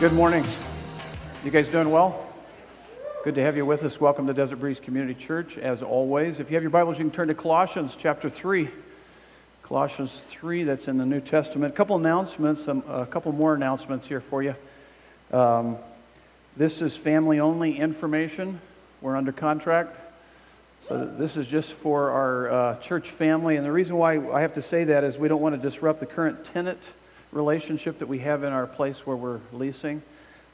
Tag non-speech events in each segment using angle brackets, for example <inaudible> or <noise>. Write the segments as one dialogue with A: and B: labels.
A: Good morning. You guys doing well? Good to have you with us. Welcome to Desert Breeze Community Church, as always. If you have your Bibles, you can turn to Colossians chapter 3. Colossians 3, that's in the New Testament. A couple announcements, um, a couple more announcements here for you. Um, this is family only information. We're under contract. So this is just for our uh, church family. And the reason why I have to say that is we don't want to disrupt the current tenant relationship that we have in our place where we're leasing.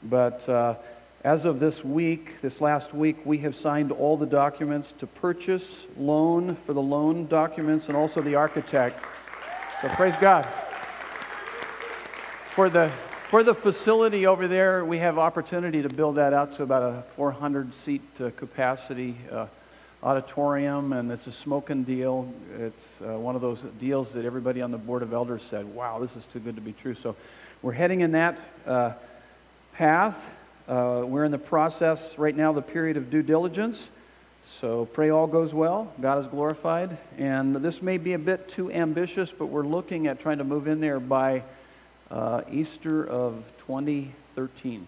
A: But uh, as of this week, this last week, we have signed all the documents to purchase, loan for the loan documents, and also the architect. So praise God. For the, for the facility over there, we have opportunity to build that out to about a 400 seat uh, capacity. Uh, auditorium, and it's a smoking deal. It's uh, one of those deals that everybody on the Board of Elders said, wow, this is too good to be true. So we're heading in that uh, path. Uh, we're in the process right now, the period of due diligence. So pray all goes well, God is glorified. And this may be a bit too ambitious, but we're looking at trying to move in there by uh, Easter of 2013.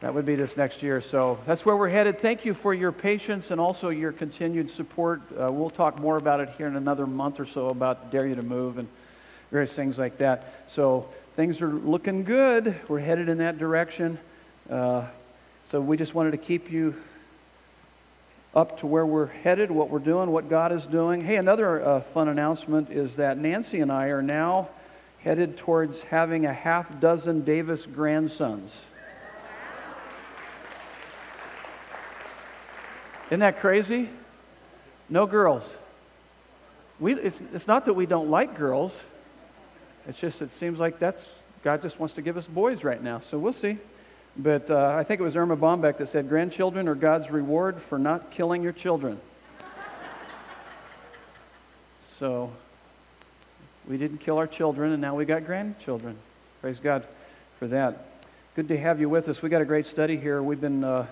A: That would be this next year. So that's where we're headed. Thank you for your patience and also your continued support. Uh, we'll talk more about it here in another month or so about Dare You to Move and various things like that. So things are looking good. We're headed in that direction. Uh, so we just wanted to keep you up to where we're headed, what we're doing, what God is doing. Hey, another uh, fun announcement is that Nancy and I are now headed towards having a half dozen Davis grandsons. Isn't that crazy? No girls. We, it's, it's not that we don't like girls. It's just it seems like that's God just wants to give us boys right now. So we'll see. But uh, I think it was Erma Bombeck that said, "Grandchildren are God's reward for not killing your children." <laughs> so we didn't kill our children, and now we got grandchildren. Praise God for that. Good to have you with us. We got a great study here. We've been. Uh,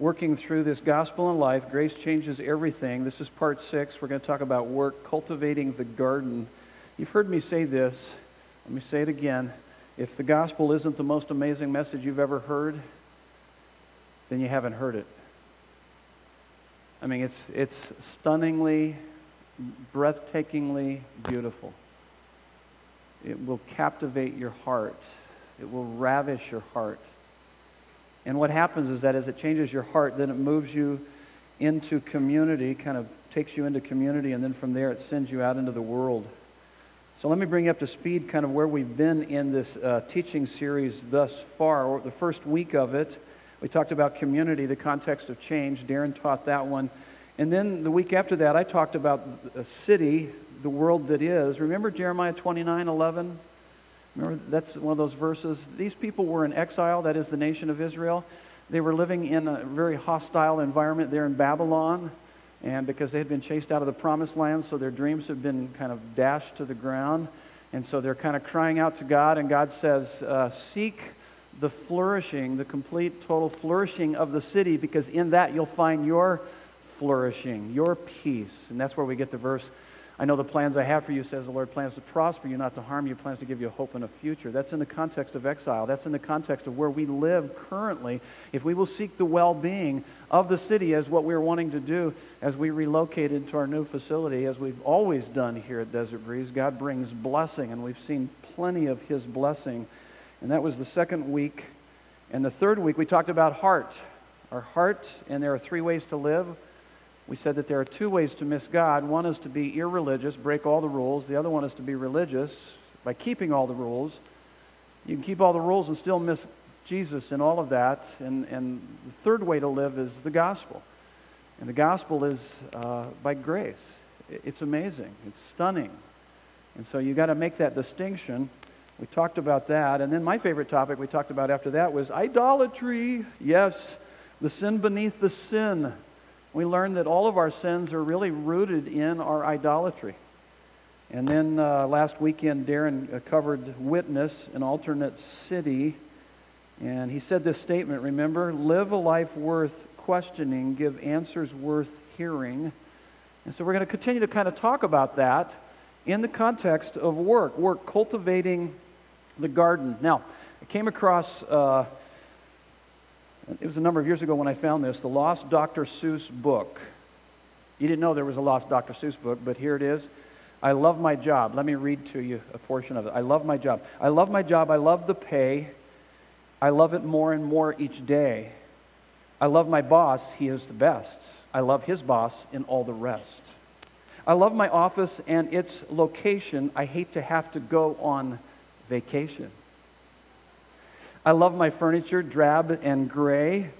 A: working through this gospel in life. Grace changes everything. This is part six. We're going to talk about work, cultivating the garden. You've heard me say this. Let me say it again. If the gospel isn't the most amazing message you've ever heard, then you haven't heard it. I mean, it's, it's stunningly, breathtakingly beautiful. It will captivate your heart, it will ravish your heart. And what happens is that as it changes your heart, then it moves you into community, kind of takes you into community, and then from there it sends you out into the world. So let me bring you up to speed kind of where we've been in this uh, teaching series thus far. The first week of it, we talked about community, the context of change. Darren taught that one. And then the week after that, I talked about a city, the world that is. Remember Jeremiah 29 11? Remember, that's one of those verses. These people were in exile, that is the nation of Israel. They were living in a very hostile environment there in Babylon, and because they had been chased out of the promised land, so their dreams had been kind of dashed to the ground. And so they're kind of crying out to God, and God says, uh, Seek the flourishing, the complete, total flourishing of the city, because in that you'll find your flourishing, your peace. And that's where we get the verse I know the plans I have for you, says the Lord, plans to prosper you, not to harm you, plans to give you hope and a future. That's in the context of exile. That's in the context of where we live currently. If we will seek the well being of the city as what we're wanting to do as we relocate into our new facility, as we've always done here at Desert Breeze, God brings blessing, and we've seen plenty of His blessing. And that was the second week. And the third week, we talked about heart. Our heart, and there are three ways to live we said that there are two ways to miss God. One is to be irreligious, break all the rules. The other one is to be religious by keeping all the rules. You can keep all the rules and still miss Jesus in all of that. And, and the third way to live is the gospel. And the gospel is uh, by grace. It's amazing, it's stunning. And so you got to make that distinction. We talked about that. And then my favorite topic we talked about after that was idolatry. Yes, the sin beneath the sin we learned that all of our sins are really rooted in our idolatry. And then uh, last weekend, Darren uh, covered witness, an alternate city. And he said this statement remember, live a life worth questioning, give answers worth hearing. And so we're going to continue to kind of talk about that in the context of work, work cultivating the garden. Now, I came across, uh, it was a number of years ago when I found this, the Lost Dr. Seuss book. You didn't know there was a Lost Dr. Seuss book, but here it is. I love my job. Let me read to you a portion of it. I love my job. I love my job. I love the pay. I love it more and more each day. I love my boss. He is the best. I love his boss and all the rest. I love my office and its location. I hate to have to go on vacation. I love my furniture, drab and gray,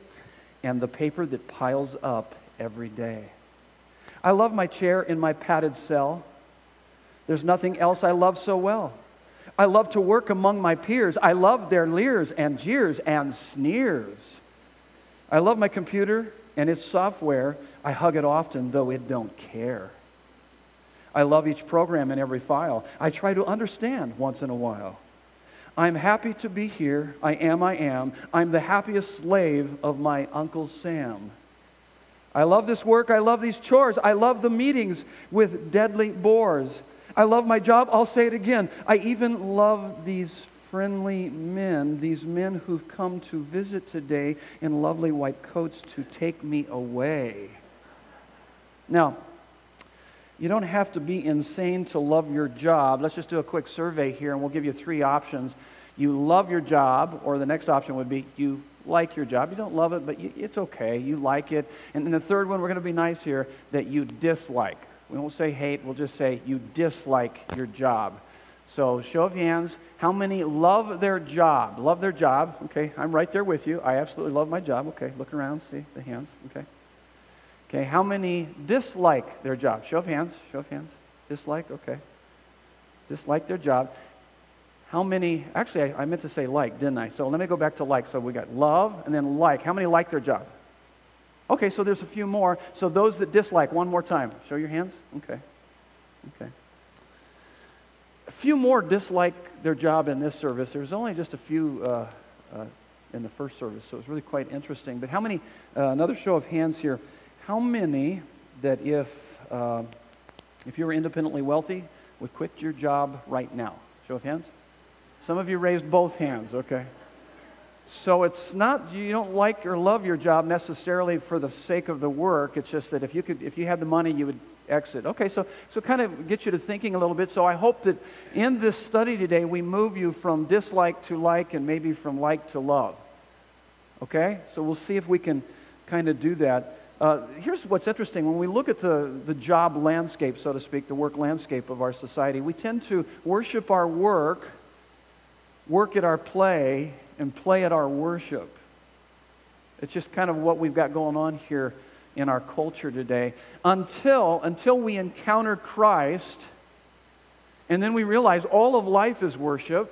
A: and the paper that piles up every day. I love my chair in my padded cell. There's nothing else I love so well. I love to work among my peers. I love their leers and jeers and sneers. I love my computer and its software. I hug it often, though it don't care. I love each program and every file. I try to understand once in a while. I'm happy to be here. I am, I am. I'm the happiest slave of my Uncle Sam. I love this work. I love these chores. I love the meetings with deadly bores. I love my job. I'll say it again. I even love these friendly men, these men who've come to visit today in lovely white coats to take me away. Now, you don't have to be insane to love your job. Let's just do a quick survey here and we'll give you three options. You love your job, or the next option would be you like your job. You don't love it, but you, it's okay. You like it. And then the third one, we're going to be nice here, that you dislike. We won't say hate, we'll just say you dislike your job. So, show of hands, how many love their job? Love their job. Okay, I'm right there with you. I absolutely love my job. Okay, look around, see the hands. Okay. Okay, how many dislike their job? Show of hands. Show of hands. Dislike, okay. Dislike their job. How many, actually, I, I, meant to say like, didn't I? So let me go back to like. So we got love and then like. How many like their job? Okay, so there's a few more. So those that dislike, one more time. Show your hands. Okay. Okay. A few more dislike their job in this service. There's only just a few uh, uh, in the first service, so it's really quite interesting. But how many, uh, another show of hands here, how many that if, uh, if you were independently wealthy would quit your job right now? Show of hands. Some of you raised both hands, okay? So it's not you don't like or love your job necessarily for the sake of the work. It's just that if you could if you had the money you would exit. Okay, so so kind of get you to thinking a little bit. So I hope that in this study today we move you from dislike to like and maybe from like to love. Okay? So we'll see if we can kind of do that. Uh, here's what's interesting. When we look at the, the job landscape, so to speak, the work landscape of our society, we tend to worship our work, work at our play, and play at our worship. It's just kind of what we've got going on here in our culture today. Until, until we encounter Christ, and then we realize all of life is worship,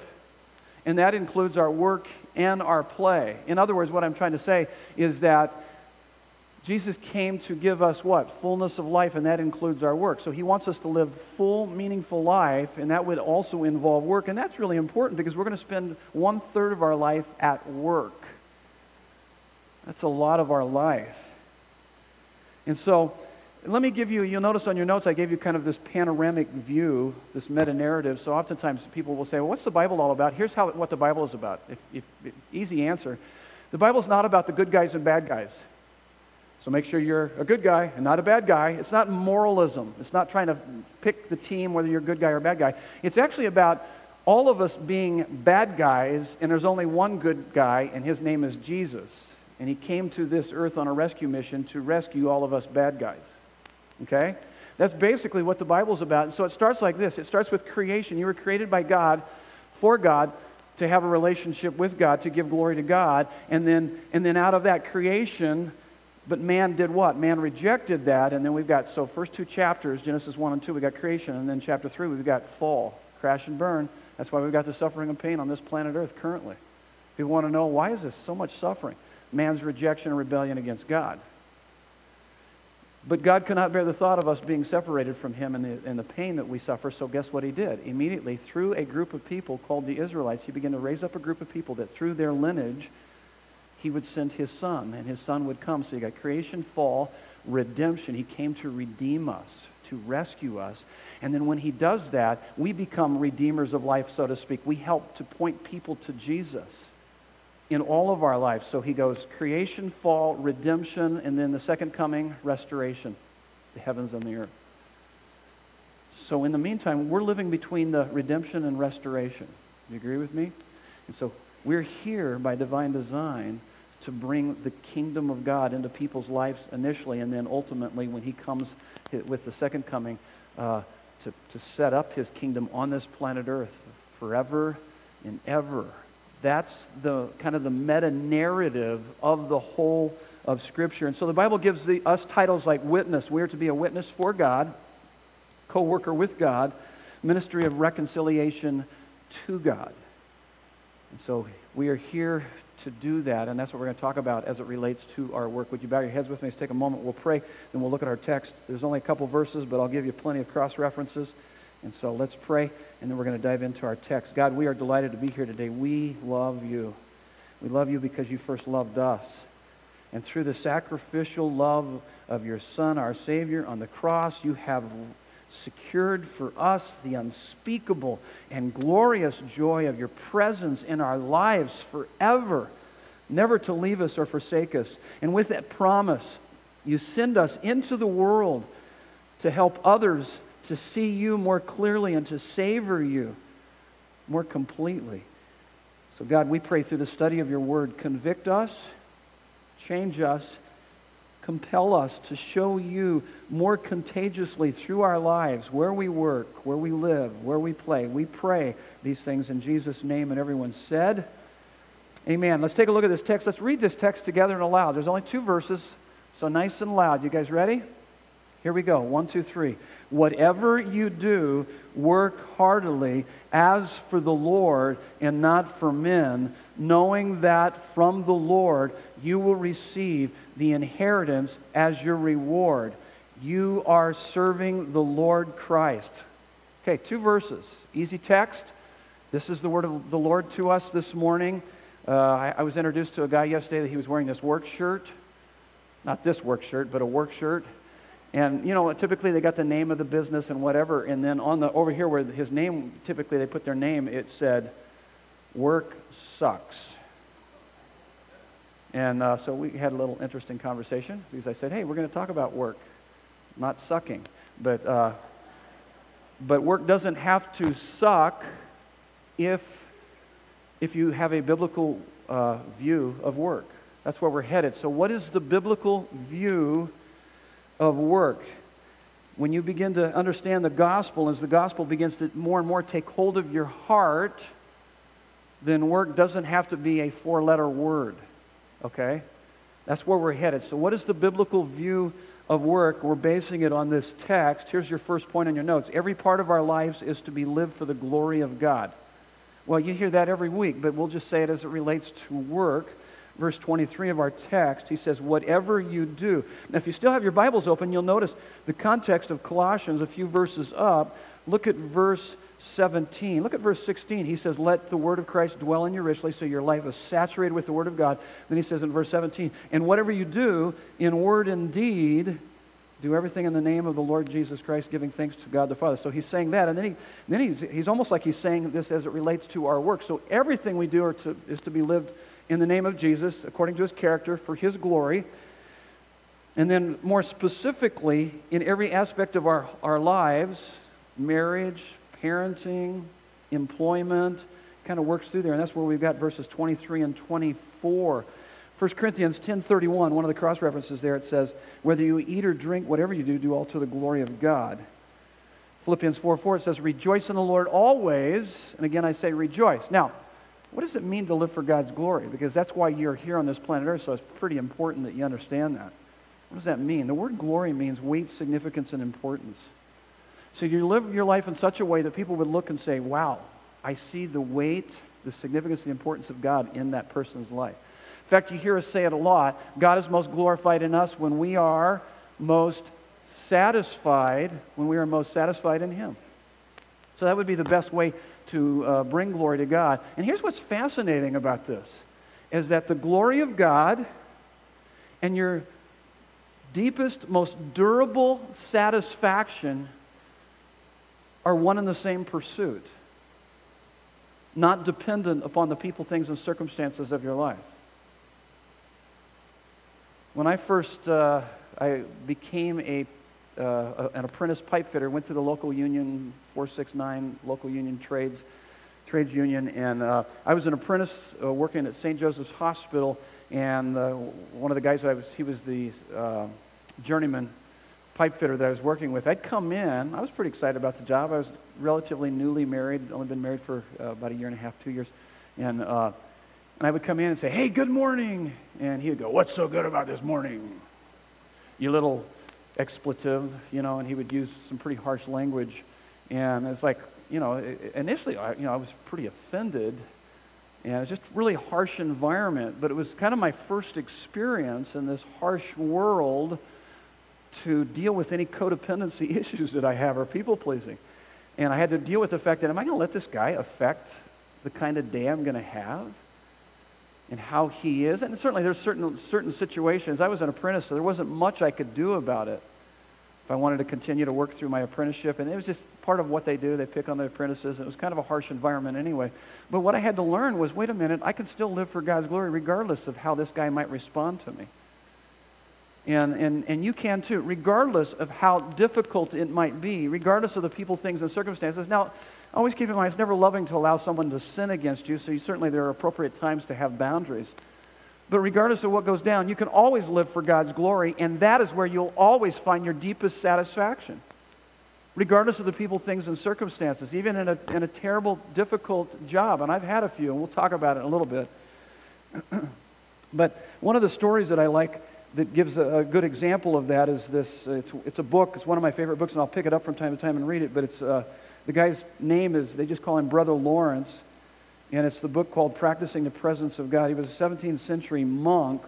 A: and that includes our work and our play. In other words, what I'm trying to say is that Jesus came to give us what? Fullness of life, and that includes our work. So he wants us to live full, meaningful life, and that would also involve work. And that's really important because we're going to spend one third of our life at work. That's a lot of our life. And so, let me give you, you'll notice on your notes, I gave you kind of this panoramic view, this meta narrative. So, oftentimes people will say, well, what's the Bible all about? Here's how, what the Bible is about. If, if, easy answer. The Bible's not about the good guys and bad guys. So make sure you're a good guy and not a bad guy. It's not moralism. It's not trying to pick the team whether you're a good guy or a bad guy. It's actually about all of us being bad guys, and there's only one good guy, and his name is Jesus. And he came to this earth on a rescue mission to rescue all of us bad guys. Okay? That's basically what the Bible's about. And so it starts like this it starts with creation. You were created by God, for God, to have a relationship with God, to give glory to God. And then, and then out of that creation, but man did what? Man rejected that, and then we've got, so first two chapters, Genesis 1 and 2, we've got creation, and then chapter 3, we've got fall, crash and burn. That's why we've got the suffering and pain on this planet Earth currently. People want to know, why is this so much suffering? Man's rejection and rebellion against God. But God could not bear the thought of us being separated from Him and the, and the pain that we suffer, so guess what He did? Immediately, through a group of people called the Israelites, He began to raise up a group of people that through their lineage, he would send his son, and his son would come. So you got creation, fall, redemption. He came to redeem us, to rescue us. And then when he does that, we become redeemers of life, so to speak. We help to point people to Jesus in all of our lives. So he goes creation, fall, redemption, and then the second coming, restoration, the heavens and the earth. So in the meantime, we're living between the redemption and restoration. Do you agree with me? And so we're here by divine design to bring the kingdom of God into people's lives initially, and then ultimately, when He comes with the second coming, uh, to, to set up His kingdom on this planet Earth forever and ever. That's the kind of the meta narrative of the whole of Scripture. And so the Bible gives the, us titles like witness. We are to be a witness for God, co worker with God, ministry of reconciliation to God. And so we are here to do that, and that's what we're going to talk about as it relates to our work. Would you bow your heads with me? Let's take a moment. We'll pray, then we'll look at our text. There's only a couple verses, but I'll give you plenty of cross references. And so let's pray, and then we're going to dive into our text. God, we are delighted to be here today. We love you. We love you because you first loved us. And through the sacrificial love of your Son, our Savior, on the cross, you have secured for us the unspeakable and glorious joy of your presence in our lives forever, never to leave us or forsake us. And with that promise, you send us into the world to help others to see you more clearly and to savor you more completely. So, God, we pray through the study of your word, convict us, change us, compel us to show you more contagiously through our lives where we work, where we live, where we play. We pray these things in Jesus' name. And everyone said, Amen. Let's take a look at this text. Let's read this text together and aloud. There's only two verses, so nice and loud. You guys ready? Here we go. One, two, three. Whatever you do, work heartily as for the Lord and not for men, knowing that from the Lord you will receive the inheritance as your reward. You are serving the Lord Christ. Okay, two verses. Easy text. This is the word of the Lord to us this morning. Uh, I, I was introduced to a guy yesterday that he was wearing this work shirt. Not this work shirt, but a work shirt. And you know, typically they got the name of the business and whatever, and then on the over here where his name, typically they put their name, it said, "Work sucks." And uh, so we had a little interesting conversation because I said, "Hey, we're going to talk about work, not sucking, but uh, but work doesn't have to suck if if you have a biblical uh, view of work. That's where we're headed. So, what is the biblical view?" Of work. When you begin to understand the gospel, as the gospel begins to more and more take hold of your heart, then work doesn't have to be a four letter word. Okay? That's where we're headed. So, what is the biblical view of work? We're basing it on this text. Here's your first point on your notes. Every part of our lives is to be lived for the glory of God. Well, you hear that every week, but we'll just say it as it relates to work verse 23 of our text, he says, Whatever you do. Now, if you still have your Bibles open, you'll notice the context of Colossians a few verses up. Look at verse 17. Look at verse 16. He says, Let the word of Christ dwell in you richly, so your life is saturated with the word of God. Then he says in verse 17, And whatever you do, in word and deed, do everything in the name of the Lord Jesus Christ, giving thanks to God the Father. So he's saying that, and then, he, then he's, he's almost like he's saying this as it relates to our work. So everything we do to, is to be lived in the name of Jesus, according to his character, for his glory. And then, more specifically, in every aspect of our, our lives marriage, parenting, employment kind of works through there. And that's where we've got verses 23 and 24. 1 Corinthians 10:31, one of the cross references there, it says, "Whether you eat or drink, whatever you do, do all to the glory of God." Philippians 4:4 it says, "Rejoice in the Lord always." And again I say rejoice. Now, what does it mean to live for God's glory? Because that's why you're here on this planet Earth, so it's pretty important that you understand that. What does that mean? The word glory means weight, significance, and importance. So you live your life in such a way that people would look and say, wow, I see the weight, the significance, the importance of God in that person's life. In fact, you hear us say it a lot God is most glorified in us when we are most satisfied, when we are most satisfied in Him. So that would be the best way to uh, bring glory to God. And here's what's fascinating about this is that the glory of God and your deepest, most durable satisfaction are one and the same pursuit, not dependent upon the people, things, and circumstances of your life. When I first uh, I became a, uh, an apprentice pipe fitter, went to the local union, 469 local union trades, trades union, and uh, I was an apprentice uh, working at St. Joseph's Hospital, and uh, one of the guys that I was, he was the uh, journeyman pipe fitter that I was working with. I'd come in, I was pretty excited about the job. I was relatively newly married, only been married for about a year and a half, two years, and and I would come in and say, Hey, good morning. And he would go, What's so good about this morning? You little expletive, you know, and he would use some pretty harsh language. And it's like, you know, initially, I, you know, I was pretty offended. And it was just really harsh environment. But it was kind of my first experience in this harsh world to deal with any codependency <laughs> issues that I have or people pleasing. And I had to deal with the fact that, am I going to let this guy affect the kind of day I'm going to have? And how he is. And certainly there's certain, certain situations. I was an apprentice, so there wasn't much I could do about it if I wanted to continue to work through my apprenticeship. And it was just part of what they do. They pick on the apprentices. It was kind of a harsh environment anyway. But what I had to learn was, wait a minute, I can still live for God's glory regardless of how this guy might respond to me. And, and, and you can too, regardless of how difficult it might be, regardless of the people, things, and circumstances. Now, Always keep in mind, it's never loving to allow someone to sin against you, so you, certainly there are appropriate times to have boundaries. But regardless of what goes down, you can always live for God's glory, and that is where you'll always find your deepest satisfaction. Regardless of the people, things, and circumstances, even in a, in a terrible, difficult job. And I've had a few, and we'll talk about it in a little bit. <clears throat> but one of the stories that I like that gives a, a good example of that is this it's, it's, a book, it's one of my favorite books, and I'll pick it up from time to time and read it, but it's. Uh, the guy's name is, they just call him Brother Lawrence, and it's the book called Practicing the Presence of God. He was a 17th century monk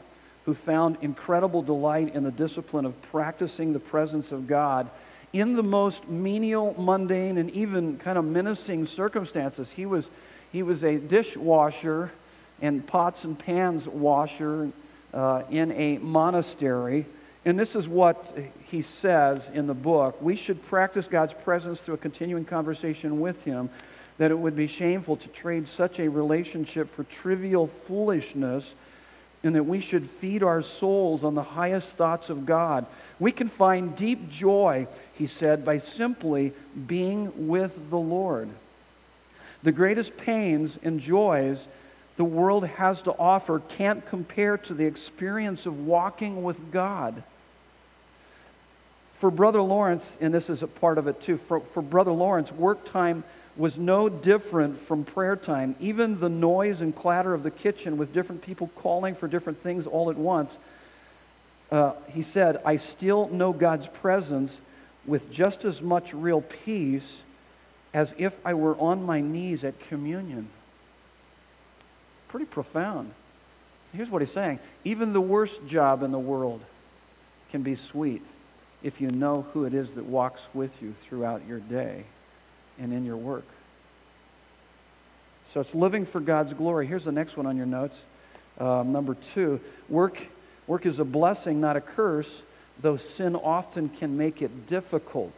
A: who found incredible delight in the discipline of practicing the presence of God in the most menial, mundane, and even kind of menacing circumstances. He was, he was a dishwasher and pots and pans washer uh, in a monastery. And this is what he says in the book. We should practice God's presence through a continuing conversation with Him, that it would be shameful to trade such a relationship for trivial foolishness, and that we should feed our souls on the highest thoughts of God. We can find deep joy, he said, by simply being with the Lord. The greatest pains and joys the world has to offer can't compare to the experience of walking with God. For Brother Lawrence, and this is a part of it too, for, for Brother Lawrence, work time was no different from prayer time. Even the noise and clatter of the kitchen with different people calling for different things all at once. Uh, he said, I still know God's presence with just as much real peace as if I were on my knees at communion. Pretty profound. Here's what he's saying even the worst job in the world can be sweet if you know who it is that walks with you throughout your day and in your work. So it's living for God's glory. Here's the next one on your notes. Um, number two, work, work is a blessing, not a curse, though sin often can make it difficult.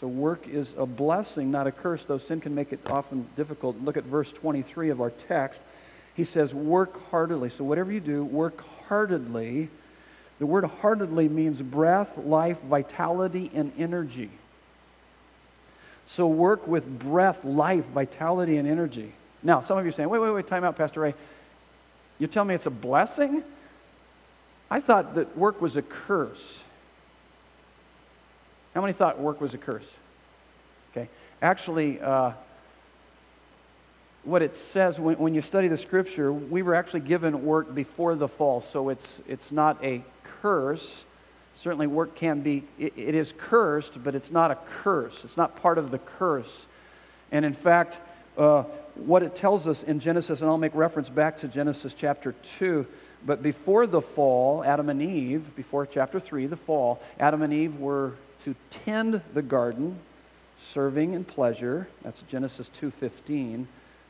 A: So work is a blessing, not a curse, though sin can make it often difficult. Look at verse 23 of our text. He says, Work heartily. So whatever you do, work heartedly the word heartedly means breath, life, vitality, and energy. So work with breath, life, vitality, and energy. Now, some of you are saying, wait, wait, wait, time out, Pastor Ray. You tell me it's a blessing? I thought that work was a curse. How many thought work was a curse? Okay. Actually, uh, what it says when, when you study the scripture, we were actually given work before the fall, so it's, it's not a curse. Certainly, work can be, it, it is cursed, but it's not a curse. It's not part of the curse. And in fact, uh, what it tells us in Genesis, and I'll make reference back to Genesis chapter 2, but before the fall, Adam and Eve, before chapter 3, the fall, Adam and Eve were to tend the garden, serving in pleasure. That's Genesis 2:15.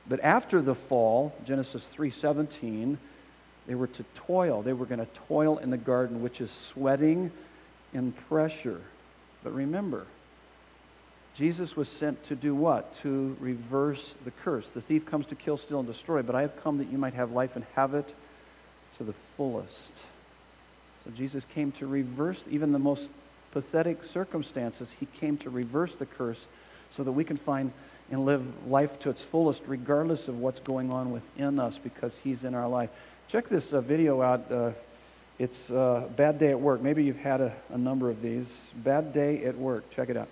A: But after the fall, Genesis 3:17, they were to toil. They were going to toil in the garden, which is sweating and pressure. But remember, Jesus was sent to do what? To reverse the curse. The thief comes to kill, steal, and destroy, but I have come that you might have life and have it to the fullest. So Jesus came to reverse even the most pathetic circumstances. He came to reverse the curse so that we can find and live life to its fullest, regardless of what's going on within us, because He's in our life. Check this uh, video out. Uh, it's a bad day at work. Maybe you've had a, a number of these. Bad day at work. Check it out.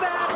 B: back.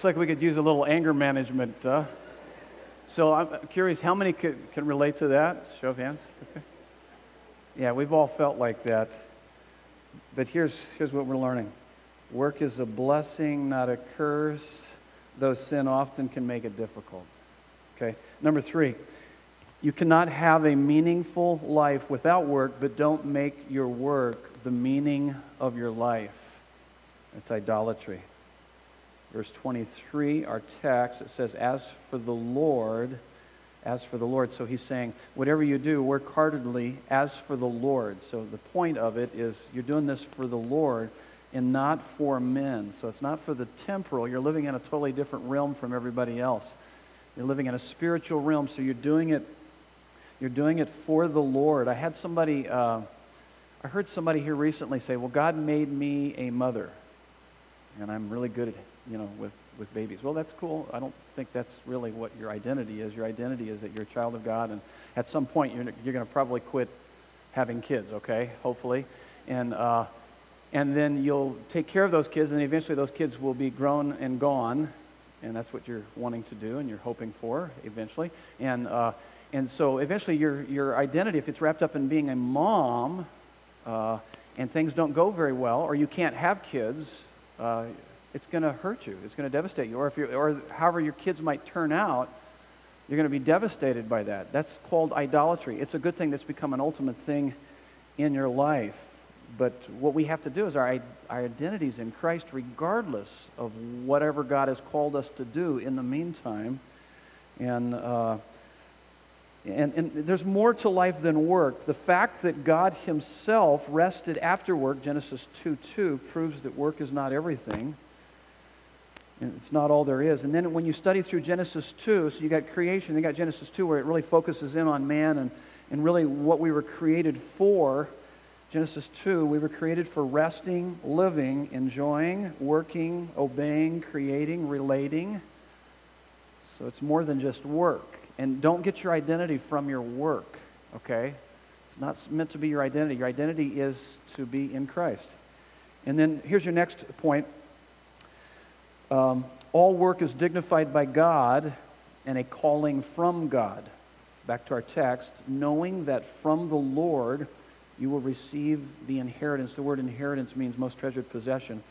A: looks like we could use a little anger management. Uh. So I'm curious, how many can, can relate to that? Show of hands. Okay. Yeah, we've all felt like that. But here's, here's what we're learning work is a blessing, not a curse, though sin often can make it difficult. Okay. Number three, you cannot have a meaningful life without work, but don't make your work the meaning of your life. It's idolatry. Verse 23, our text, it says, As for the Lord, as for the Lord. So he's saying, whatever you do, work heartedly as for the Lord. So the point of it is you're doing this for the Lord and not for men. So it's not for the temporal. You're living in a totally different realm from everybody else. You're living in a spiritual realm, so you're doing it. You're doing it for the Lord. I had somebody. Uh, I heard somebody here recently say, "Well, God made me a mother, and I'm really good at you know with with babies." Well, that's cool. I don't think that's really what your identity is. Your identity is that you're a child of God, and at some point you're you're going to probably quit having kids. Okay, hopefully, and. Uh, and then you'll take care of those kids, and eventually those kids will be grown and gone, and that's what you're wanting to do and you're hoping for eventually. And, uh, and so eventually your, your identity, if it's wrapped up in being a mom, uh, and things don't go very well, or you can't have kids, uh, it's going to hurt you. It's going to devastate you. Or, if you're, or however your kids might turn out, you're going to be devastated by that. That's called idolatry. It's a good thing that's become an ultimate thing in your life. But what we have to do is our, our identities in Christ, regardless of whatever God has called us to do in the meantime. And, uh, and, and there's more to life than work. The fact that God Himself rested after work, Genesis 2 2, proves that work is not everything. And it's not all there is. And then when you study through Genesis 2, so you got creation, you got Genesis 2 where it really focuses in on man and, and really what we were created for. Genesis 2, we were created for resting, living, enjoying, working, obeying, creating, relating. So it's more than just work. And don't get your identity from your work, okay? It's not meant to be your identity. Your identity is to be in Christ. And then here's your next point um, all work is dignified by God and a calling from God. Back to our text, knowing that from the Lord, you will receive the inheritance. The word inheritance means most treasured possession.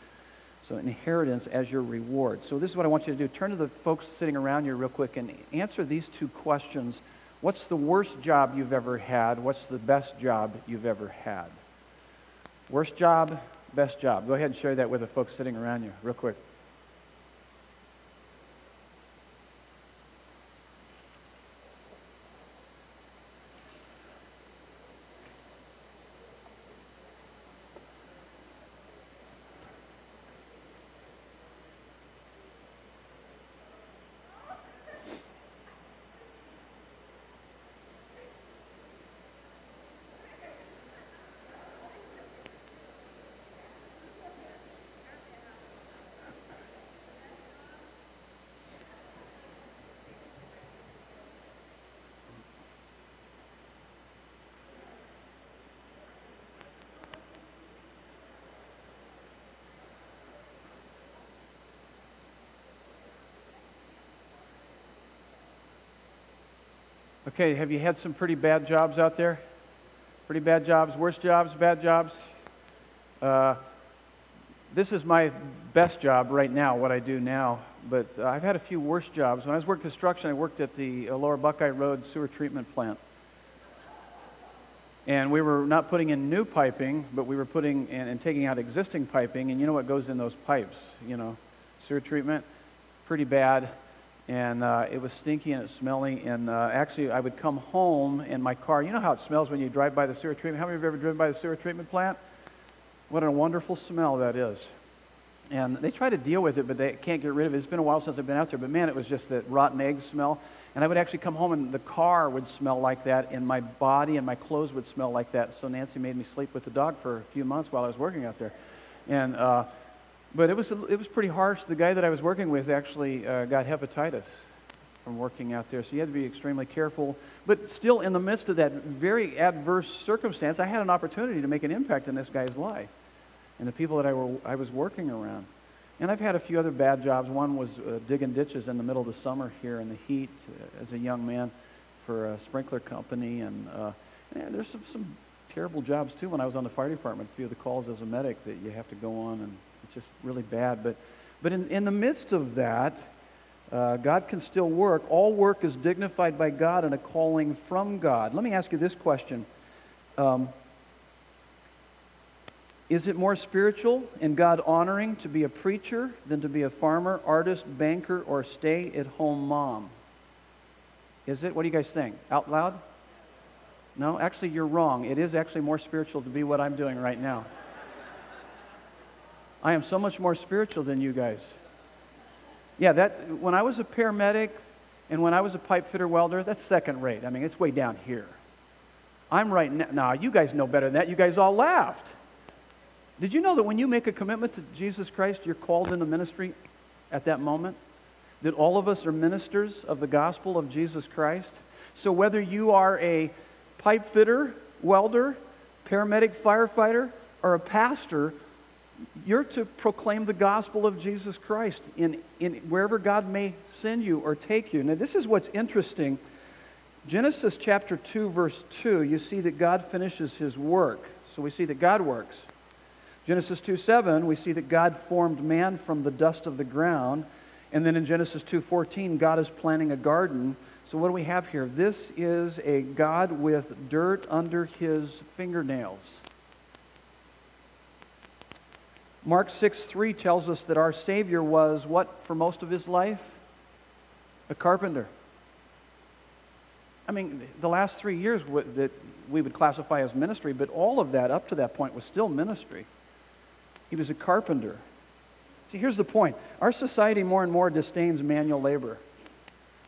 A: So, inheritance as your reward. So, this is what I want you to do. Turn to the folks sitting around you real quick and answer these two questions. What's the worst job you've ever had? What's the best job you've ever had? Worst job, best job. Go ahead and share that with the folks sitting around you, real quick. Okay, have you had some pretty bad jobs out there? Pretty bad jobs, worst jobs, bad jobs? Uh, this is my best job right now, what I do now, but uh, I've had a few worse jobs. When I was working construction, I worked at the uh, Lower Buckeye Road sewer treatment plant. And we were not putting in new piping, but we were putting in and taking out existing piping. And you know what goes in those pipes? You know, sewer treatment, pretty bad and uh, it was stinky and it was smelly. And uh, actually, I would come home in my car. You know how it smells when you drive by the sewer treatment? How many of you have ever driven by the sewer treatment plant? What a wonderful smell that is. And they try to deal with it, but they can't get rid of it. It's been a while since I've been out there, but man, it was just that rotten egg smell. And I would actually come home and the car would smell like that, and my body and my clothes would smell like that. So Nancy made me sleep with the dog for a few months while I was working out there. And uh, but it was, it was pretty harsh. The guy that I was working with actually uh, got hepatitis from working out there, so you had to be extremely careful. But still, in the midst of that very adverse circumstance, I had an opportunity to make an impact in this guy's life and the people that I, were, I was working around. And I've had a few other bad jobs. One was uh, digging ditches in the middle of the summer here in the heat uh, as a young man for a sprinkler company. And, uh, there's some, some terrible jobs too when I was on the fire department. A few of the calls as a medic that you have to go on, and it's just really bad. But, but in, in the midst of that, uh, God can still work. All work is dignified by God and a calling from God. Let me ask you this question. Um, is it more spiritual and God honoring to be a preacher than to be a farmer, artist, banker, or stay at home mom? Is it? What do you guys think? Out loud? No, actually, you're wrong. It is actually more spiritual to be what I'm doing right now. I am so much more spiritual than you guys. Yeah, that when I was a paramedic and when I was a pipe fitter welder, that's second rate. I mean, it's way down here. I'm right now. Nah, you guys know better than that. You guys all laughed. Did you know that when you make a commitment to Jesus Christ, you're called into ministry at that moment? That all of us are ministers of the gospel of Jesus Christ? So whether you are a pipe fitter, welder, paramedic, firefighter, or a pastor, you're to proclaim the gospel of Jesus Christ in, in wherever God may send you or take you. Now, this is what's interesting. Genesis chapter 2, verse 2, you see that God finishes his work. So we see that God works. Genesis 2 7, we see that God formed man from the dust of the ground. And then in Genesis 2:14, God is planting a garden. So what do we have here? This is a God with dirt under his fingernails. Mark 6 3 tells us that our Savior was what for most of his life? A carpenter. I mean, the last three years that we would classify as ministry, but all of that up to that point was still ministry. He was a carpenter. See, here's the point our society more and more disdains manual labor.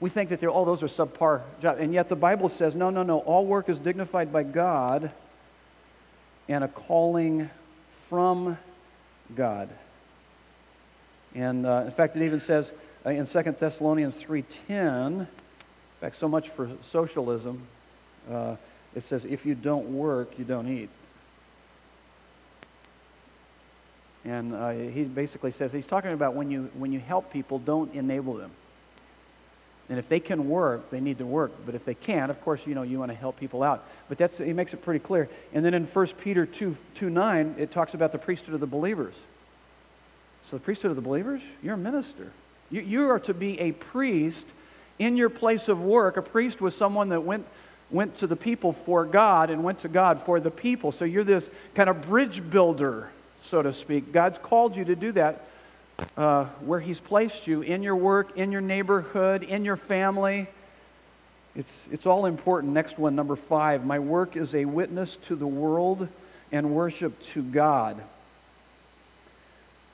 A: We think that they're, oh, those are subpar jobs. And yet the Bible says, no, no, no. All work is dignified by God and a calling from God. And uh, in fact, it even says uh, in 2 Thessalonians 3.10, in fact, so much for socialism, uh, it says, if you don't work, you don't eat. And uh, he basically says, he's talking about when you, when you help people, don't enable them. And if they can work, they need to work. But if they can't, of course, you know, you want to help people out. But that's, he makes it pretty clear. And then in 1 Peter 2, 2 9, it talks about the priesthood of the believers. So the priesthood of the believers, you're a minister. You, you are to be a priest in your place of work. A priest was someone that went, went to the people for God and went to God for the people. So you're this kind of bridge builder so to speak. God's called you to do that uh, where He's placed you in your work, in your neighborhood, in your family. It's, it's all important. Next one, number five. My work is a witness to the world and worship to God.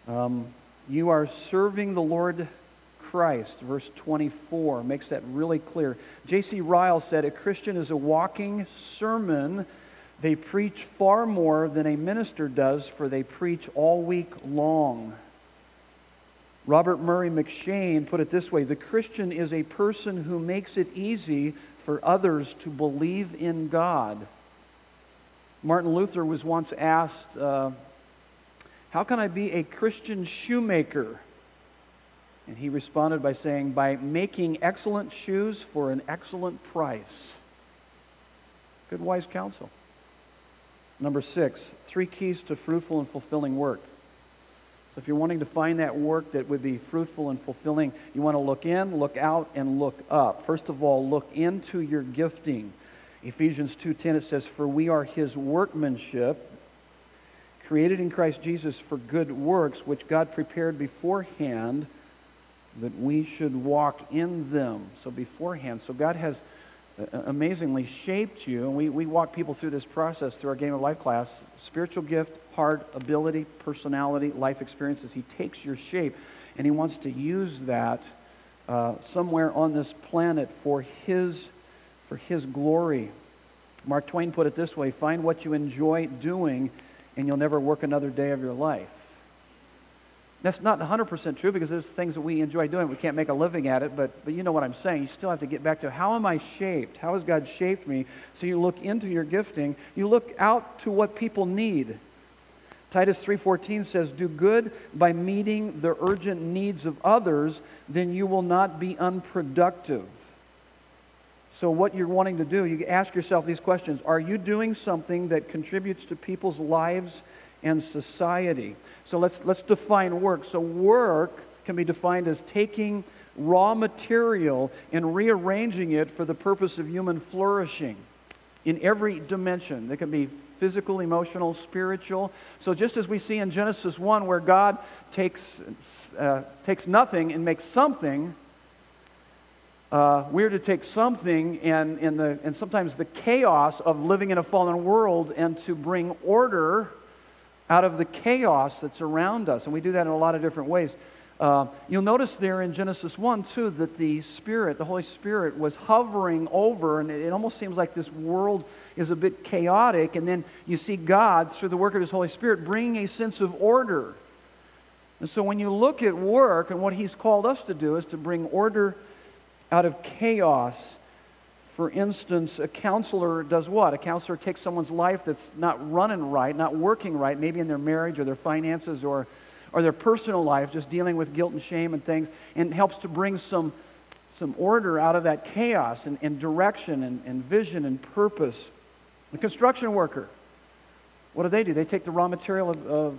A: Um, you are serving the Lord Christ. Verse 24 makes that really clear. J.C. Ryle said, A Christian is a walking sermon they preach far more than a minister does, for they preach all week long. Robert Murray M'Cheyne put it this way The Christian is a person who makes it easy for others to believe in God. Martin Luther was once asked, uh, How can I be a Christian shoemaker? And he responded by saying, By making excellent shoes for an excellent price. Good, wise counsel. Number six, three keys to fruitful and fulfilling work. If you're wanting to find that work that would be fruitful and fulfilling, you want to look in, look out, and look up. First of all, look into your gifting. Ephesians 2:10 it says, "For we are his workmanship, created in Christ Jesus for good works, which God prepared beforehand that we should walk in them." So beforehand. So God has amazingly shaped you. And we, we walk people through this process through our Game of Life class spiritual gift, heart, ability, personality, life experiences. He takes your shape and he wants to use that uh, somewhere on this planet for his, for his glory. Mark Twain put it this way find what you enjoy doing, and you'll never work another day of your life. That's not 100% true because there's things that we enjoy doing. We can't make a living at it, but, but you know what I'm saying. You still have to get back to how am I shaped? How has God shaped me? So you look into your gifting. You look out to what people need. Titus 3:14 says, "Do good by meeting the urgent needs of others, then you will not be unproductive." So, what you're wanting to do, you ask yourself these questions Are you doing something that contributes to people's lives and society? So, let's, let's define work. So, work can be defined as taking raw material and rearranging it for the purpose of human flourishing in every dimension. It can be physical, emotional, spiritual. So, just as we see in Genesis 1, where God takes, uh, takes nothing and makes something, uh, we're to take something and, and, the, and sometimes the chaos of living in a fallen world and to bring order out of the chaos that's around us. And we do that in a lot of different ways. Uh, you'll notice there in Genesis 1, too, that the Spirit, the Holy Spirit, was hovering over, and it almost seems like this world is a bit chaotic. And then you see God, through the work of His Holy Spirit, bringing a sense of order. And so when you look at work and what He's called us to do is to bring order out of chaos. For instance, a counselor does what? A counselor takes someone's life that's not running right, not working right, maybe in their marriage or their finances or or their personal life, just dealing with guilt and shame and things, and helps to bring some, some order out of that chaos and, and direction and, and vision and purpose. A construction worker, what do they do? They take the raw material of, of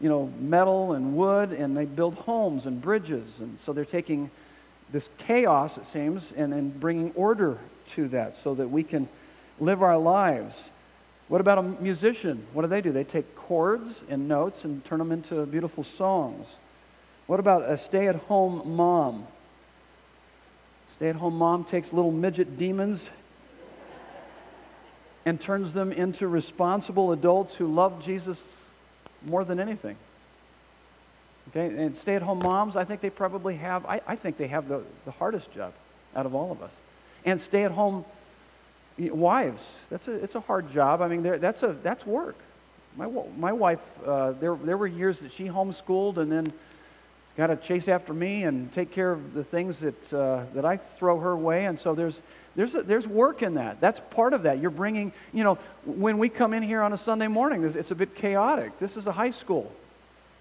A: you know, metal and wood and they build homes and bridges. And so they're taking this chaos, it seems, and, and bringing order to that so that we can live our lives. What about a musician? What do they do? They take chords and notes and turn them into beautiful songs. What about a stay at home mom? Stay at home mom takes little midget demons and turns them into responsible adults who love Jesus more than anything. Okay, and stay at home moms, I think they probably have, I, I think they have the, the hardest job out of all of us. And stay at home wives, that's a, it's a hard job. I mean, that's, a, that's work. My, my wife, uh, there, there were years that she homeschooled and then got to chase after me and take care of the things that, uh, that I throw her way. And so there's, there's, a, there's work in that. That's part of that. You're bringing, you know, when we come in here on a Sunday morning, it's a bit chaotic. This is a high school.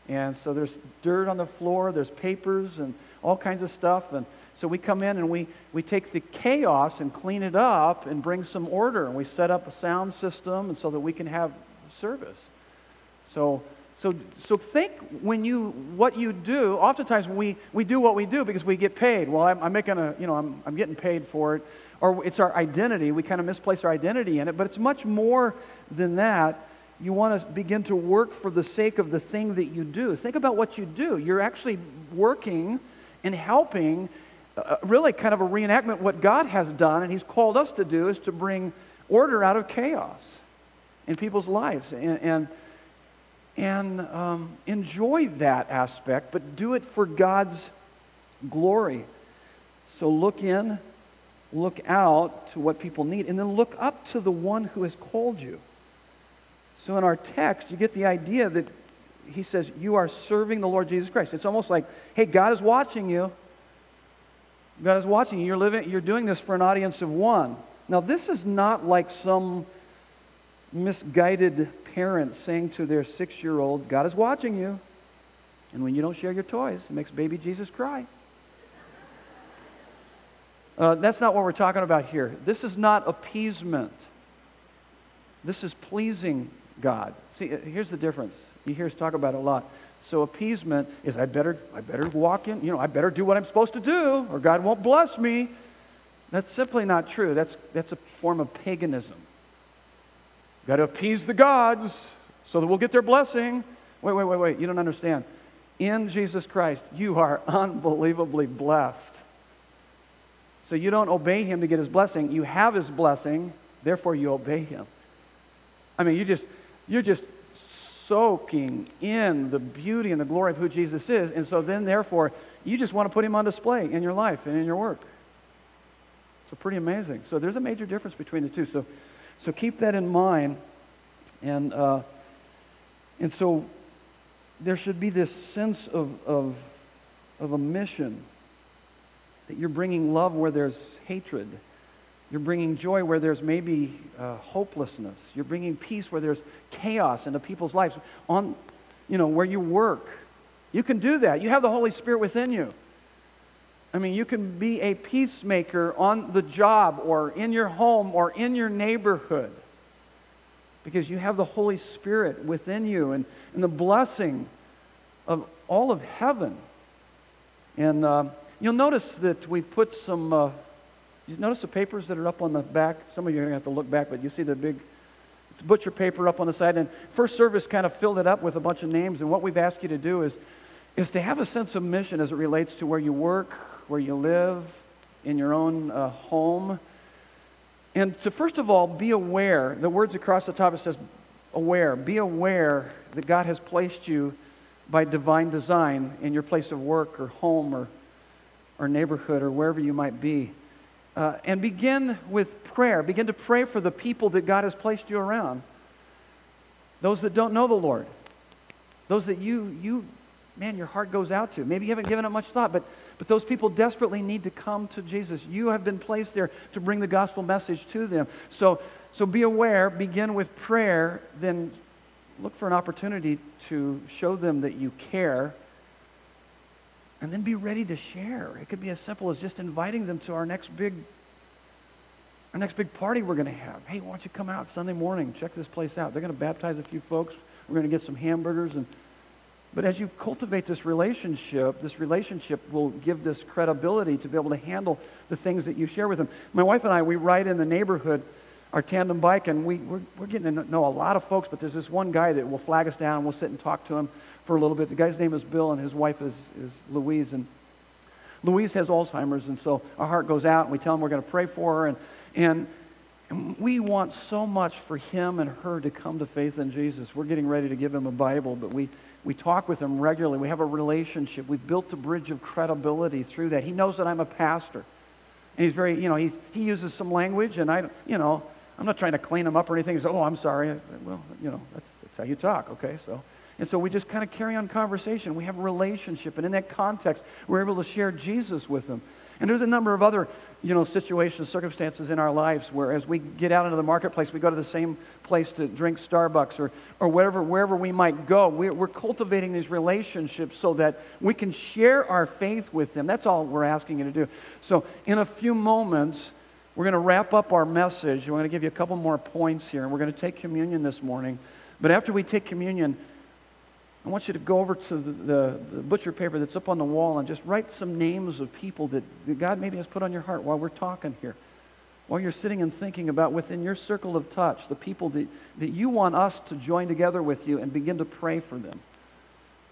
A: And so there's dirt on the floor, there's papers and all kinds of stuff. And so we come in and we, we take the chaos and clean it up and bring some order. And we set up a sound system and so that we can have service. So, so, so think when you, what you do, oftentimes we, we do what we do because we get paid. Well, I'm, I'm making a, you know, I'm, I'm getting paid for it. Or it's our identity. We kind of misplace our identity in it. But it's much more than that. You want to begin to work for the sake of the thing that you do. Think about what you do. You're actually working and helping uh, really kind of a reenactment what God has done and He's called us to do is to bring order out of chaos in people's lives and, and, and um, enjoy that aspect, but do it for God's glory. So look in, look out to what people need, and then look up to the one who has called you. So in our text, you get the idea that he says, You are serving the Lord Jesus Christ. It's almost like, hey, God is watching you. God is watching you. You're, living, you're doing this for an audience of one. Now, this is not like some misguided parent saying to their six year old, God is watching you. And when you don't share your toys, it makes baby Jesus cry. Uh, that's not what we're talking about here. This is not appeasement. This is pleasing God. See, uh, here's the difference. You hear us talk about it a lot. So appeasement is I better, I better walk in, you know, I better do what I'm supposed to do or God won't bless me. That's simply not true. That's, that's a form of paganism. You've Got to appease the gods so that we'll get their blessing. Wait, wait, wait, wait. You don't understand. In Jesus Christ, you are <laughs> unbelievably blessed. So you don't obey him to get his blessing. You have his blessing, therefore you obey him. I mean, you just, you're just soaking in the beauty and the glory of who Jesus is. And so then, therefore, you just want to put him on display in your life and in your work. So, pretty amazing. So, there's a major difference between the two. So, so keep that in mind. And, uh, and so, there should be this sense of, of, of a mission that you're bringing love where there's hatred you're bringing joy where there's maybe uh, hopelessness. You're bringing peace where there's chaos into people's lives. On, you know, where you work. You can do that. You have the Holy Spirit within you. I mean, you can be a peacemaker on the job or in your home or in your neighborhood because you have the Holy Spirit within you and, and the blessing of all of heaven. And uh, you'll notice that we put some, uh, you notice the papers that are up on the back? Some of you are going to have to look back, but you see the big, it's butcher paper up on the side. And first service kind of filled it up with a bunch of names. And what we've asked you to do is, is to have a sense of mission as it relates to where you work, where you live, in your own uh, home. And to first of all be aware, the words across the top it says aware. Be aware that God has placed you by divine design in your place of work or home or, or neighborhood or wherever you might be. Uh, and begin with prayer. Begin to pray for the people that God has placed you around. Those that don't know the Lord. Those that you, you man, your heart goes out to. Maybe you haven't given it much thought, but, but those people desperately need to come to Jesus. You have been placed there to bring the gospel message to them. So, so be aware, begin with prayer, then look for an opportunity to show them that you care, and then be ready to share. It could be as simple as just inviting them to our next big our next big party we're going to have. Hey, why don't you come out Sunday morning? Check this place out. They're going to baptize a few folks. We're going to get some hamburgers and but as you cultivate this relationship, this relationship will give this credibility to be able to handle the things that you share with them. My wife and I, we ride in the neighborhood, our tandem bike, and we, we're, we're getting to know a lot of folks, but there's this one guy that will flag us down. We'll sit and talk to him for a little bit. The guy's name is Bill, and his wife is, is Louise. And Louise has Alzheimer's, and so our heart goes out, and we tell him we're going to pray for her. And, and, and we want so much for him and her to come to faith in Jesus. We're getting ready to give him a Bible, but we we talk with him regularly. We have a relationship. We've built a bridge of credibility through that. He knows that I'm a pastor. And he's very, you know, he's, he uses some language, and I, you know, I'm not trying to clean them up or anything. Oh, I'm sorry. Well, you know, that's, that's how you talk, okay? So, and so we just kind of carry on conversation. We have a relationship. And in that context, we're able to share Jesus with them. And there's a number of other, you know, situations, circumstances in our lives where as we get out into the marketplace, we go to the same place to drink Starbucks or, or whatever, wherever we might go. We're, we're cultivating these relationships so that we can share our faith with them. That's all we're asking you to do. So in a few moments, we're going to wrap up our message. We're going to give you a couple more points here, and we're going to take communion this morning. But after we take communion, I want you to go over to the, the, the, butcher paper that's up on the wall and just write some names of people that, that God maybe has put on your heart while we're talking here. While you're sitting and thinking about within your circle of touch, the people that, that you want us to join together with you and begin to pray for them.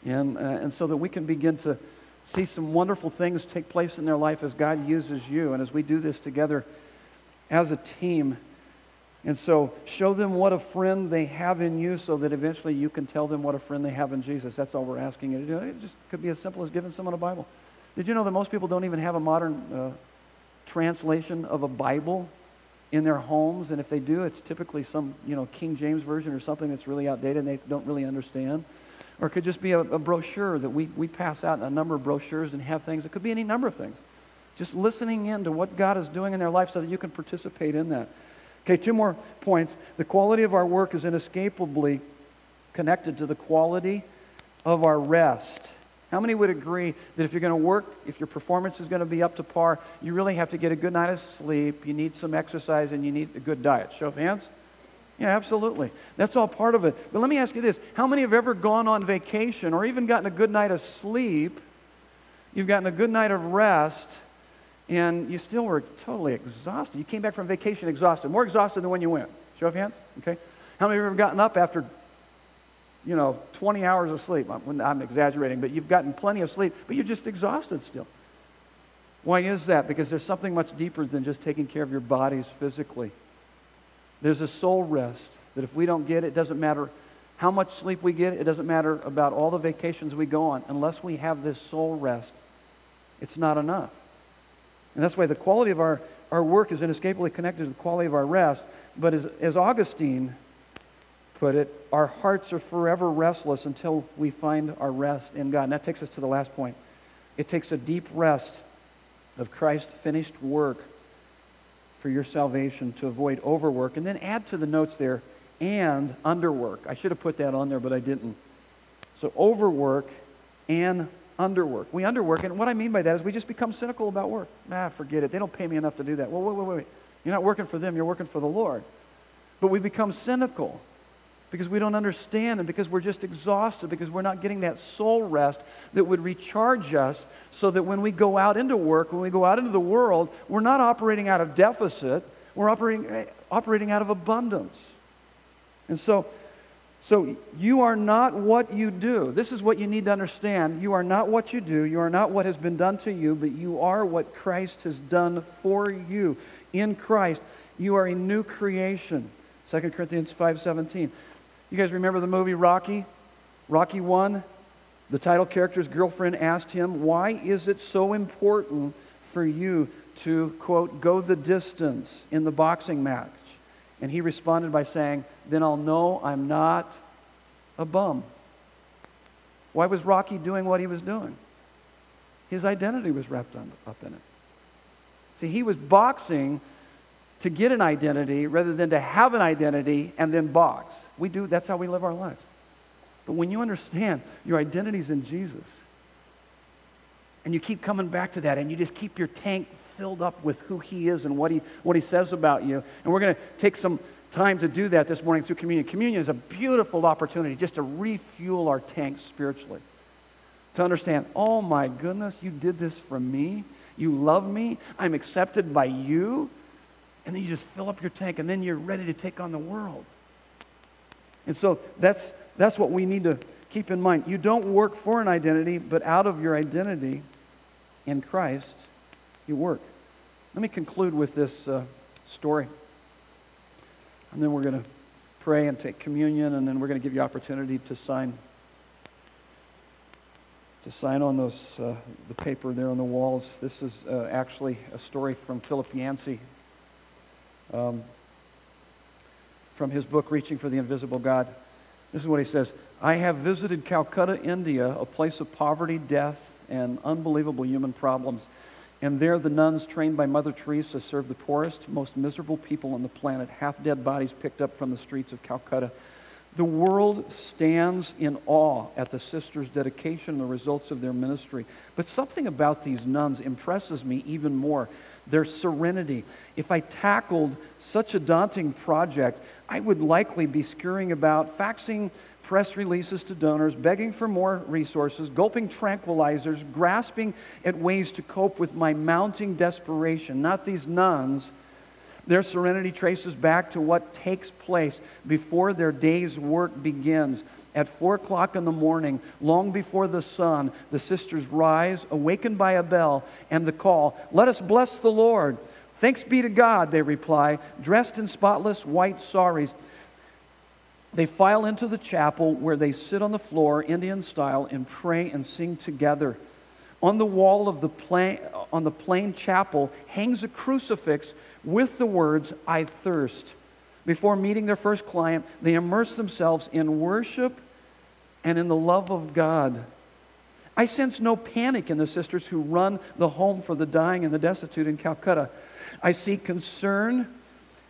A: And, uh, and so that we can begin to see some wonderful things take place in their life as God uses you. And as we do this together as a team, and so show them what a friend they have in you so that eventually you can tell them what a friend they have in Jesus. That's all we're asking you to do. It just could be as simple as giving someone a Bible. Did you know that most people don't even have a modern uh, translation of a Bible in their homes? And if they do, it's typically some, you know, King James version or something that's really outdated and they don't really understand. Or it could just be a, a brochure that we, we pass out a number of brochures and have things. It could be any number of things. Just listening in to what God is doing in their life so that you can participate in that. Okay, two more points. The quality of our work is inescapably connected to the quality of our rest. How many would agree that if you're going to work, if your performance is going to be up to par, you really have to get a good night of sleep, you need some exercise, and you need a good diet? Show of hands? Yeah, absolutely. That's all part of it. But let me ask you this how many have ever gone on vacation or even gotten a good night of sleep? You've gotten a good night of rest and you still were totally exhausted. You came back from vacation exhausted, more exhausted than when you went. Show of hands, okay? How many of you have gotten up after, you know, 20 hours of sleep? I'm, I'm exaggerating, but you've gotten plenty of sleep, but you're just exhausted still. Why is that? Because there's something much deeper than just taking care of your bodies physically. There's a soul rest that if we don't get, it doesn't matter how much sleep we get, it doesn't matter about all the vacations we go on, unless we have this soul rest, it's not enough. And that's why the quality of our, our work is inescapably connected to the quality of our rest. But as, as Augustine put it, our hearts are forever restless until we find our rest in God. And that takes us to the last point. It takes a deep rest of Christ's finished work for your salvation to avoid overwork. And then add to the notes there, and underwork. I should have put that on there, but I didn't. So overwork and underwork. We underwork, and what I mean by that is we just become cynical about work. Nah, forget it. They don't pay me enough to do that. Well, wait, wait, wait. You're not working for them, you're working for the Lord. But we become cynical because we don't understand and because we're just exhausted, because we're not getting that soul rest that would recharge us so that when we go out into work, when we go out into the world, we're not operating out of deficit, we're operating, eh, operating out of abundance. And so, so you are not what you do. This is what you need to understand. You are not what you do. You are not what has been done to you, but you are what Christ has done for you. In Christ, you are a new creation. 2 Corinthians 5:17. You guys remember the movie Rocky? Rocky 1, the title character's girlfriend asked him, "Why is it so important for you to quote go the distance in the boxing match?" And he responded by saying, Then I'll know I'm not a bum. Why was Rocky doing what he was doing? His identity was wrapped up in it. See, he was boxing to get an identity rather than to have an identity and then box. We do, that's how we live our lives. But when you understand your identity is in Jesus, and you keep coming back to that, and you just keep your tank filled up with who He is and what He, what he says about you. And we're going to take some time to do that this morning through communion. Communion is a beautiful opportunity just to refuel our tank spiritually. To understand, oh my goodness, you did this for me. You love me. I'm accepted by you. And then you just fill up your tank, and then you're ready to take on the world. And so that's, that's what we need to keep in mind. You don't work for an identity, but out of your identity in Christ, you work. Let me conclude with this uh, story. And then we're going to pray and take communion, and then we're going to give you opportunity to sign to sign on those uh, the paper there on the walls. This is uh, actually a story from Philip Yancey um, from his book Reaching for the Invisible God. This is what he says: I have visited Calcutta, India, a place of poverty, death, and unbelievable human problems. And there, the nuns trained by Mother Teresa served the poorest, most miserable people on the planet, half dead bodies picked up from the streets of Calcutta. The world stands in awe at the sisters' dedication and the results of their ministry. But something about these nuns impresses me even more their serenity. If I tackled such a daunting project, I would likely be scurrying about, faxing press releases to donors, begging for more resources, gulping tranquilizers, grasping at ways to cope with my mounting desperation. Not these nuns. Their serenity traces back to what takes place before their day's work begins. At four o'clock in the morning, long before the sun, the sisters rise, awakened by a bell and the call, Let us bless the Lord. Thanks be to God, they reply, dressed in spotless white saris. They file into the chapel where they sit on the floor, Indian style, and pray and sing together. On the wall of the plain, on the plain chapel hangs a crucifix with the words, I thirst. Before meeting their first client, they immerse themselves in worship and in the love of God. I sense no panic in the sisters who run the home for the dying and the destitute in Calcutta. I see concern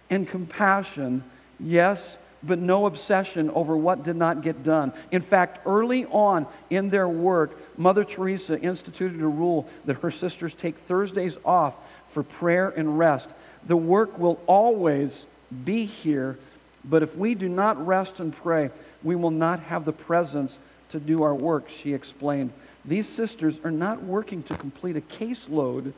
A: and compassion, yes, but no obsession over what did not get done. In fact, early on in their work, Mother Teresa instituted a rule that her sisters take Thursdays off for prayer and rest. The work will always be here, but if we do not rest and pray, we will not have the presence to do our work, she explained. These sisters are not working to complete a caseload,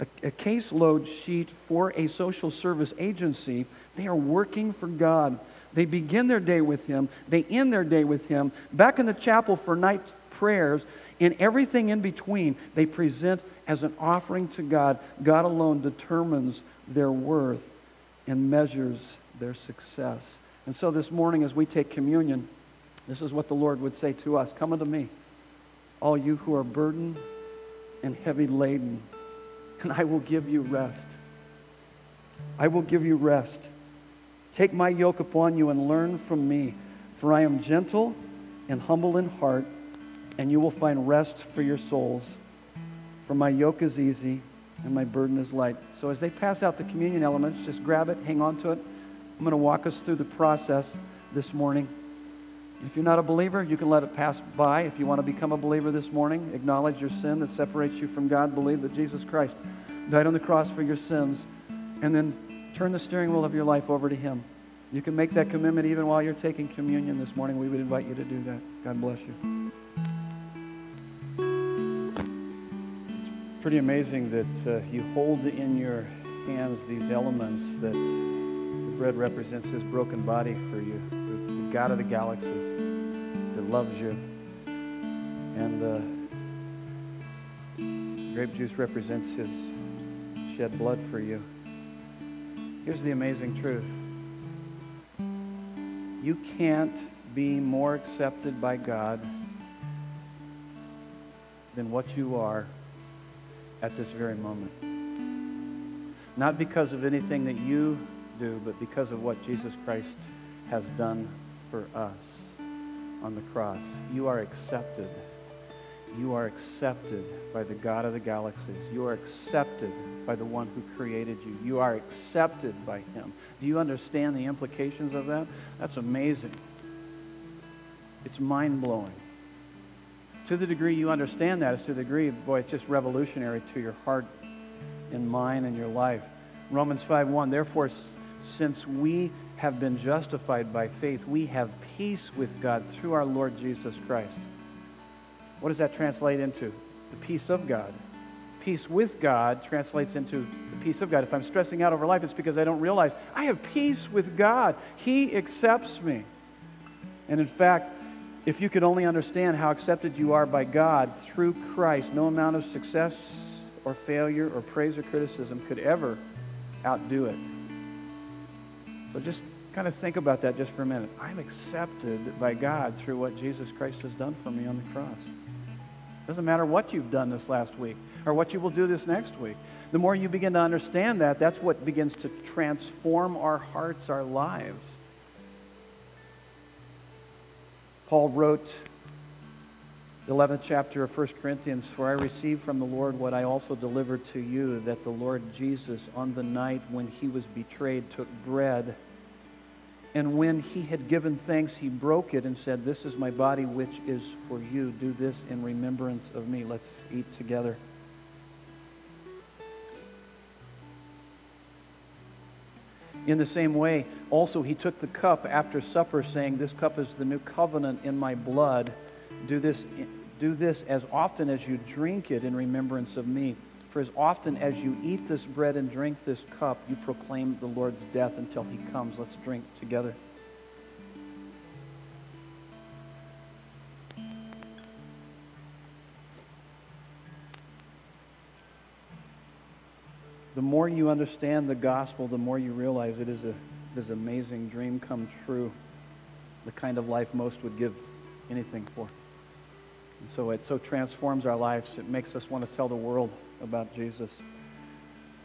A: a, caseload sheet for a social service agency. They are working for God. They begin their day with Him, they end their day with Him. Back in the chapel for night prayers, and everything in between, they present as an offering to God. God alone determines their worth and measures their success. And so this morning, as we take communion, this is what the Lord would say to us Come unto me, all you who are burdened and heavy laden, and I will give you rest. I will give you rest. Take my yoke upon you and learn from me, for I am gentle and humble in heart, and you will find rest for your souls. For my yoke is easy and my burden is light. So as they pass out the communion elements, just grab it, hang on to it. I'm going to walk us through the process this morning. If you're not a believer, you can let it pass by. If you want to become a believer this morning, acknowledge your sin that separates you from God, believe that Jesus Christ died on the cross for your sins, and then turn the steering wheel of your life over to Him. You can make that commitment even while you're taking communion this morning. We would invite you to do that. God bless you. It's pretty amazing that uh, you hold in your hands these elements that the bread represents His broken body for you, the, God of the galaxies that loves you. And the grape juice represents His shed blood for you. Here's the amazing truth you can't be more accepted by God than what you are at this very moment. Not because of anything that you do, but because of what Jesus Christ has done for us on the cross. You are accepted. You are accepted by the God of the galaxies. You are accepted by the one who created you. You are accepted by him. Do you understand the implications of that? That's amazing. It's mind blowing. To the degree you understand that, is to the degree, boy, it's just revolutionary to your heart and mind and your life. Romans 5 1, therefore, since we have been justified by faith, we have peace with God through our Lord Jesus Christ. What does that translate into? The peace of God. Peace with God translates into the peace of God. If I'm stressing out over life, it's because I don't realize I have peace with God. He accepts me. And in fact, if you could only understand how accepted you are by God through Christ, no amount of success or failure or praise or criticism could ever outdo it. So just kind of think about that just for a minute. I'm accepted by God through what Jesus Christ has done for me on the cross. Doesn't matter what you've done this last week or what you will do this next week. The more you begin to understand that, that's what begins to transform our hearts, our lives. Paul wrote the 11th chapter of 1 Corinthians, For I received from the Lord what I also delivered to you, that the Lord Jesus, on the night when he was betrayed, took bread. And when he had given thanks, he broke it and said, This is my body, which is for you. Do this in remembrance of me. Let's eat together. In the same way, also he took the cup after supper, saying, This cup is the new covenant in my blood. Do this, do this as often as you drink it in remembrance of me. For as often as you eat this bread and drink this cup, you proclaim the Lord's death until he comes. Let's drink together. The more you understand the gospel, the more you realize it is a this amazing dream come true, the kind of life most would give anything for. And so it so transforms our lives. It makes us want to tell the world about Jesus.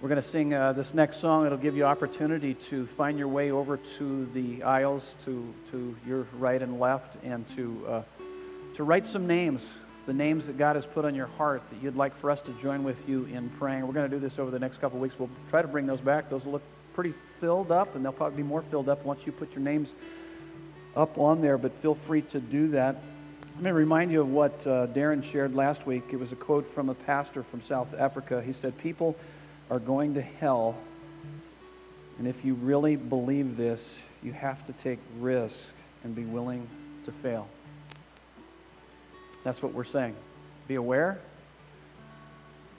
A: We're going to sing uh, this next song. It'll give you opportunity to find your way over to the aisles to, to your right and left and to, uh, to write some names, the names that God has put on your heart that you'd like for us to join with you in praying. We're going to do this over the next couple of weeks. We'll try to bring those back. Those will look pretty filled up, and they'll probably be more filled up once you put your names up on there, but feel free to do that. Let me remind you of what uh, Darren shared last week. It was a quote from a pastor from South Africa. He said, People are going to hell, and if you really believe this, you have to take risk and be willing to fail. That's what we're saying. Be aware.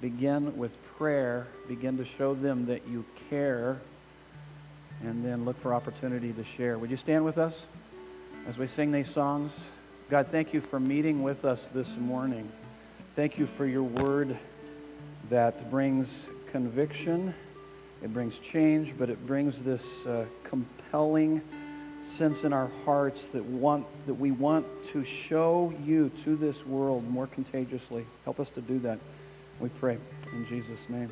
A: Begin with prayer. Begin to show them that you care and then look for opportunity to share. Would you stand with us as we sing these songs? God, thank you for meeting with us this morning. Thank you for your word that brings conviction, it brings change, but it brings this uh, compelling sense in our hearts that want that we want to show you to this world more contagiously. Help us to do that. We pray in Jesus' name.